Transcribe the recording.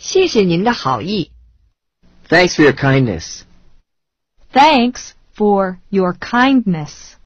谢谢您的好意。Thanks for your kindness. Thanks for your kindness.